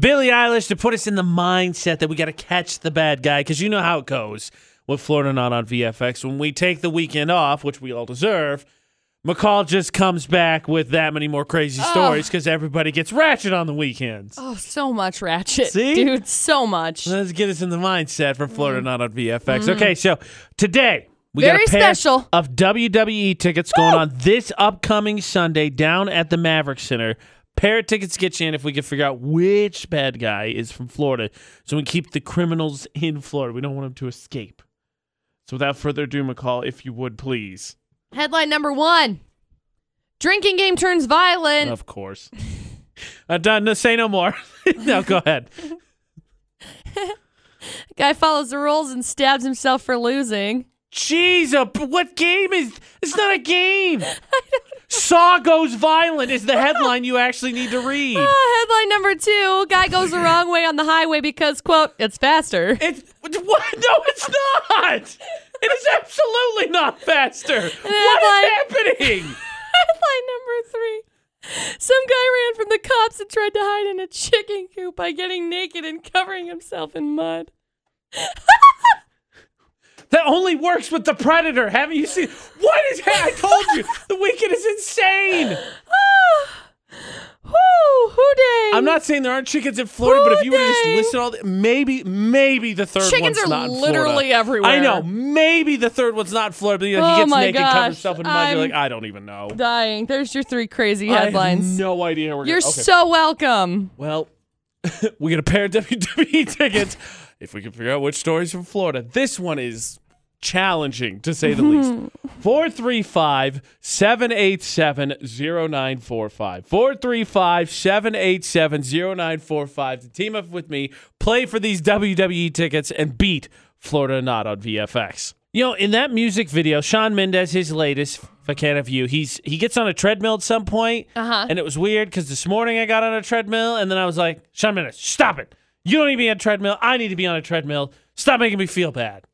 Billie Eilish to put us in the mindset that we got to catch the bad guy because you know how it goes with Florida Not on VFX. When we take the weekend off, which we all deserve, McCall just comes back with that many more crazy stories because everybody gets ratchet on the weekends. Oh, so much ratchet. See? Dude, so much. Let's get us in the mindset for Florida mm. Not on VFX. Mm. Okay, so today we. Very got a pair special. of WWE tickets going on this upcoming Sunday down at the Maverik Center. Pair of tickets get you in if we can figure out which bad guy is from Florida, so we keep the criminals in Florida. We don't want them to escape. So without further ado, McCall, if you would please, Headline number one Drinking game turns violent. of course. Uh, done. No, say no more. no, go ahead. Guy follows the rules and stabs himself for losing. Jeez, what game is? It's not a game. Saw goes violent is the headline you actually need to read. Ah, headline number two Guy goes the wrong way on the highway because, quote, it's faster. It's what? No, it's not. It is absolutely not faster. What is happening? Headline number three. Some guy ran from the cops and tried to hide in a chicken coop by getting naked and covering himself in mud. That only works with the predator. Haven't you seen? What is? I told you the weekend is insane. Who day? I'm not saying there aren't chickens in Florida, but if you would have just listed all, the, maybe, maybe the third Chickens one's are not in Florida. literally everywhere. I know. Maybe the third one's not in Florida, but you know, Oh he gets my naked, covers gosh, himself in mud. I'm You're like, I don't even know. dying. There's your three crazy I headlines. have no idea. Where we're You're gonna, okay. so welcome. Well, we get a pair of WWE tickets if we can figure out which story's from Florida. This one is challenging to say the least. 435 787 0945. 435 787 0945 to team up with me, play for these WWE tickets, and beat Florida Not on VFX. You know, in that music video, Shawn Mendes, his latest, if I can't have you, he's he gets on a treadmill at some point, Uh-huh. and it was weird because this morning I got on a treadmill, and then I was like, Shawn Mendes, stop it! You don't need to be on a treadmill. I need to be on a treadmill. Stop making me feel bad.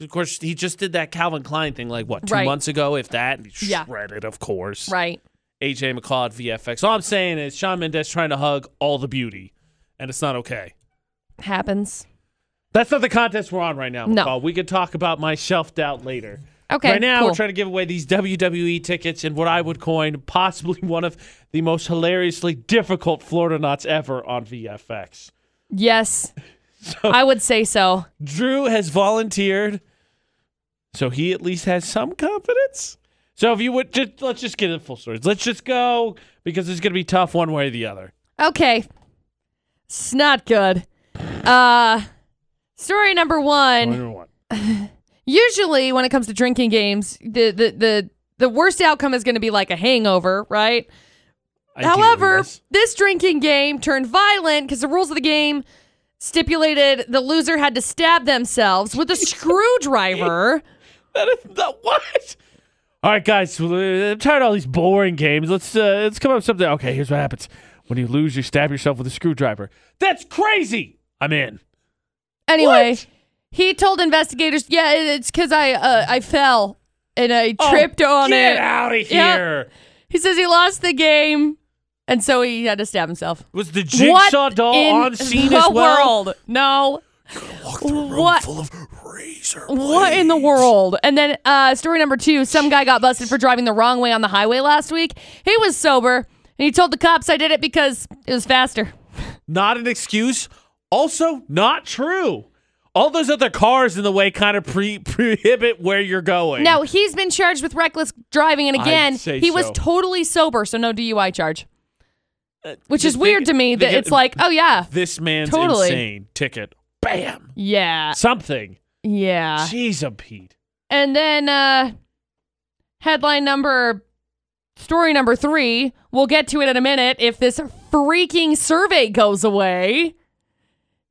Of course, he just did that Calvin Klein thing like what two Right. months ago, if that. Yeah. shredded, of course. Right. AJ McCall at VFX. All I'm saying is Shawn Mendes trying to hug all the beauty, and it's not okay. Happens. That's not the contest we're on right now, No. We could talk about my self doubt later. Okay. right now, cool. we're trying to give away these WWE tickets and what I would coin possibly one of the most hilariously difficult Florida nots ever on VFX. Yes. I would say so. Drew has volunteered, so he at least has some confidence. So if you would just let's just get it full story. Let's just go because it's gonna be tough one way or the other. Okay. It's not good. Uh story number one. Number one. Usually when it comes to drinking games, the the the, the worst outcome is gonna be like a hangover, right? However, yes. this drinking game turned violent because the rules of the game stipulated the loser had to stab themselves with a screwdriver. That is not what. All right, guys. uh, I'm tired of all these boring games. Let's uh, let's come up with something. Okay, here's what happens. When you lose, you stab yourself with a screwdriver. That's crazy. I'm in. Anyway, What? he told investigators, "Yeah, it's because I uh, I fell and I Oh, tripped on Get it." Get out of Yep. here. He says he lost the game, and so he had to stab himself. Was the jigsaw what doll in on scene the as well? world? No. Walk through a room What? full of razor What in the world? And then uh, story number two: some guy got busted for driving the wrong way on the highway last week. He was sober, and he told the cops, "I did it because it was faster." Not an excuse. Also, not true. All those other cars in the way kind of pre- prohibit where you're going. Now he's been charged with reckless driving, and again, say he was totally sober, so no DUI charge. Which is weird to me that it's like, oh yeah, this man's Totally. insane. Ticket. Bam. yeah, Something. yeah. Jeez, a Pete. And then uh headline number story number 3, we'll get to it in a minute if this freaking survey goes away.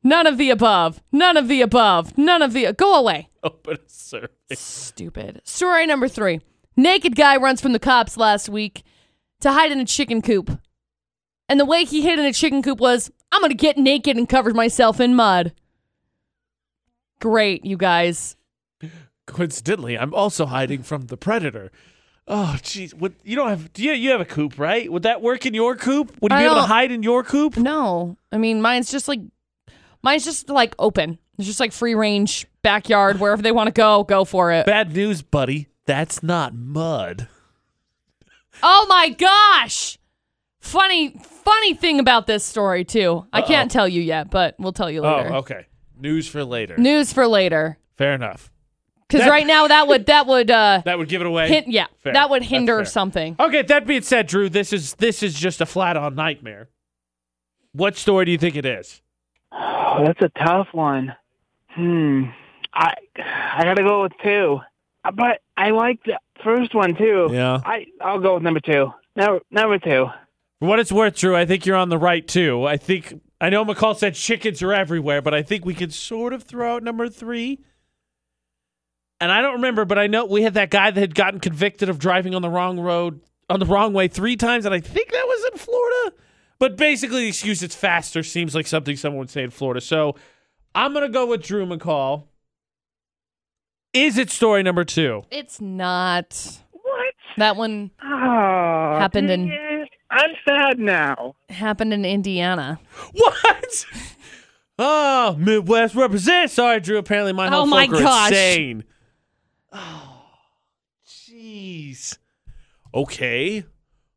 None of the above. None of the above. None of the go away. Open a survey. Stupid. Story number 3. Naked guy runs from the cops last week to hide in a chicken coop. And the way he hid in a chicken coop was, I'm going to get naked and cover myself in mud. Great, you guys. Coincidentally, I'm also hiding from the predator. Oh, jeez. What you don't have? Do you you have a coop, right? Would that work in your coop? Would you I be able to hide in your coop? No, I mean mine's just like mine's just like open. It's just like free range backyard wherever they want to go, go for it. Bad news, buddy. That's not mud. Oh my gosh! Funny, funny thing about this story too. I can't tell you yet, but we'll tell you later. Oh, okay. News for later. News for later. Fair enough. Because That- right now that would that would uh That would give it away. hint yeah Fair. that would That's hinder fair. something. Okay, that being said, Drew, this is this is just a flat on nightmare. What story do you think it is? Oh, that's a tough one. Hmm. I I gotta go with two, Uh, but I like the first one too. Yeah. I I'll go with number two. Number number two. For what it's worth, Drew, I think you're on the right too. I think I know McCall said chickens are everywhere, but I think we could sort of throw out number three. And I don't remember, but I know we had that guy that had gotten convicted of driving on the wrong road on the wrong way three times, and I think that was in Florida. But basically, the excuse it's faster seems like something someone would say in Florida. So I'm gonna go with Drew McCall. Is it story number two? It's not. What? That one Oh, Happened in- it. I'm sad now. happened in Indiana. What? Oh, Midwest represents. Sorry, Drew. Apparently, my whole Oh my folk are gosh. insane. Oh, jeez. Okay,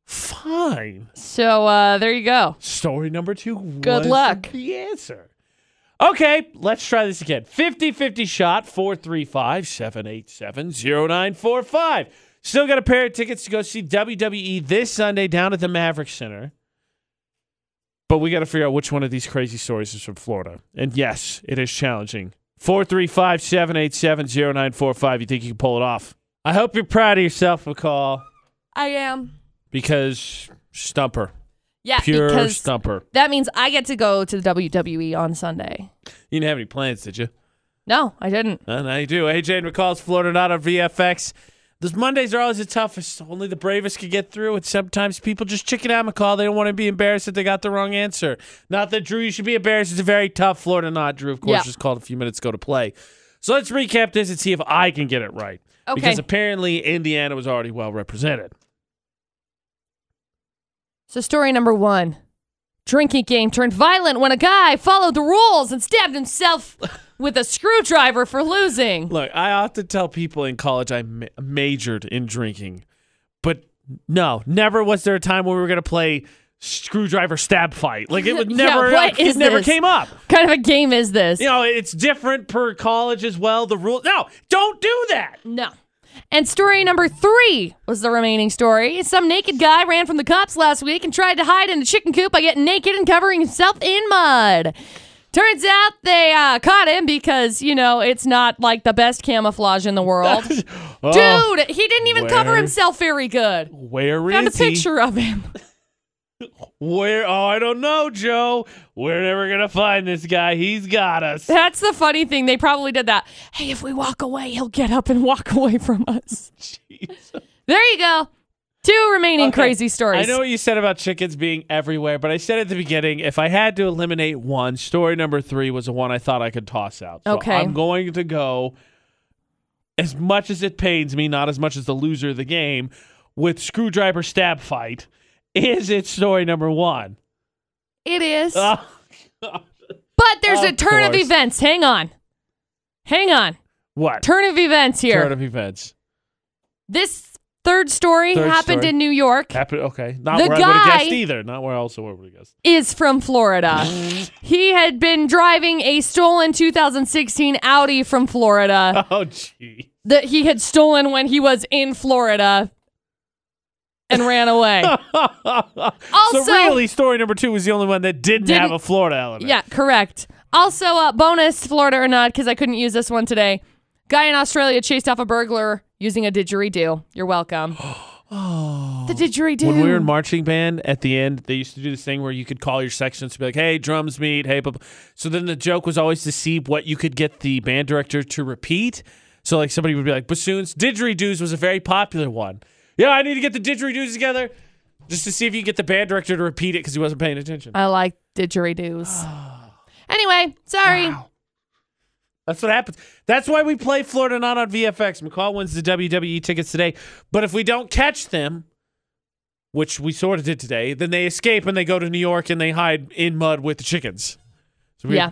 fine. So uh there you go. Story number two. Good luck. The answer. Okay, let's try this again. 50 50 shot 435 787 0945. Still got a pair of tickets to go see WWE this Sunday down at the Maverik Center. But we got to figure out which one of these crazy stories is from Florida. And yes, it is challenging. 435 787 0945. You think you can pull it off? I hope you're proud of yourself, McCall, I am. because stumper. Yeah, Pure stumper. that means I get to go to the WWE on Sunday. You didn't have any plans, did you? No, I didn't. Uh, now you do. AJ and McCall's Florida not on VFX. Those Mondays are always the toughest. Only the bravest can get through, and sometimes people just chicken out McCall. They don't want to be embarrassed that they got the wrong answer. Not that Drew, you should be embarrassed. It's a very tough Florida not. Drew, of course, Yeah. just called a few minutes ago to play. So let's recap this and see if I can get it right. Okay. Because apparently Indiana was already well represented. So story number one. Drinking game turned violent when a guy followed the rules and stabbed himself with a screwdriver for losing. Look, I often tell people in college I ma- majored in drinking, but no, never was there a time when we were going to play screwdriver stab fight. Like it would Yeah, never, what it is never this? came up. What kind of a game is this? You know, it's different per college as well. The rule, no, don't do that. No. And story number three was the remaining story. Some naked guy ran from the cops last week and tried to hide in a chicken coop by getting naked and covering himself in mud. Turns out they uh, caught him because, you know, it's not like the best camouflage in the world. Oh, Dude, he didn't even cover himself very good. where Found a is he? picture of him. Where? Oh, I don't know, Joe. We're never gonna find this guy. He's got us. That's the funny thing. They probably did that. Hey, if we walk away, he'll get up and walk away from us. Jeez. There you go. Two remaining Okay. crazy stories. I know what you said about chickens being everywhere, but I said at the beginning if I had to eliminate one, story number three was the one I thought I could toss out. So Okay. I'm going to go, as much as it pains me, not as much as the loser of the game, with screwdriver stab fight. Is it story number one? It is. Oh, But there's a Of turn of events. Hang on. Hang on. what? Turn of events here. Turn of events. this third story Third happened story. in New York. Okay. Not The where I would have guessed either. Not where else I would have guessed. Is from Florida. he had been driving a stolen 2016 Audi from Florida Oh, gee. that he had stolen when he was in Florida and ran away. Also- so really, story number two was the only one that didn't, Didn't- have a Florida element. Yeah, correct. Also, uh, bonus Florida or not, because I couldn't use this one today. Guy in Australia chased off a burglar using a didgeridoo. You're welcome. the didgeridoo. When we were in marching band, at the end, they used to do this thing where you could call your sections to be like, "Hey, drums meet." Hey, blah, blah." so then the joke was always to see what you could get the band director to repeat. So like somebody would be like, "Bassoons, didgeridoos was a very popular one." Yeah, I need to get the didgeridoos together just to see if you can get the band director to repeat it because he wasn't paying attention. I like didgeridoos. anyway, sorry. That's what happens. That's why we play Florida not on VFX. McCall wins the WWE tickets today. But if we don't catch them, which we sort of did today, then they escape and they go to New York and they hide in mud with the chickens. So we, Yeah.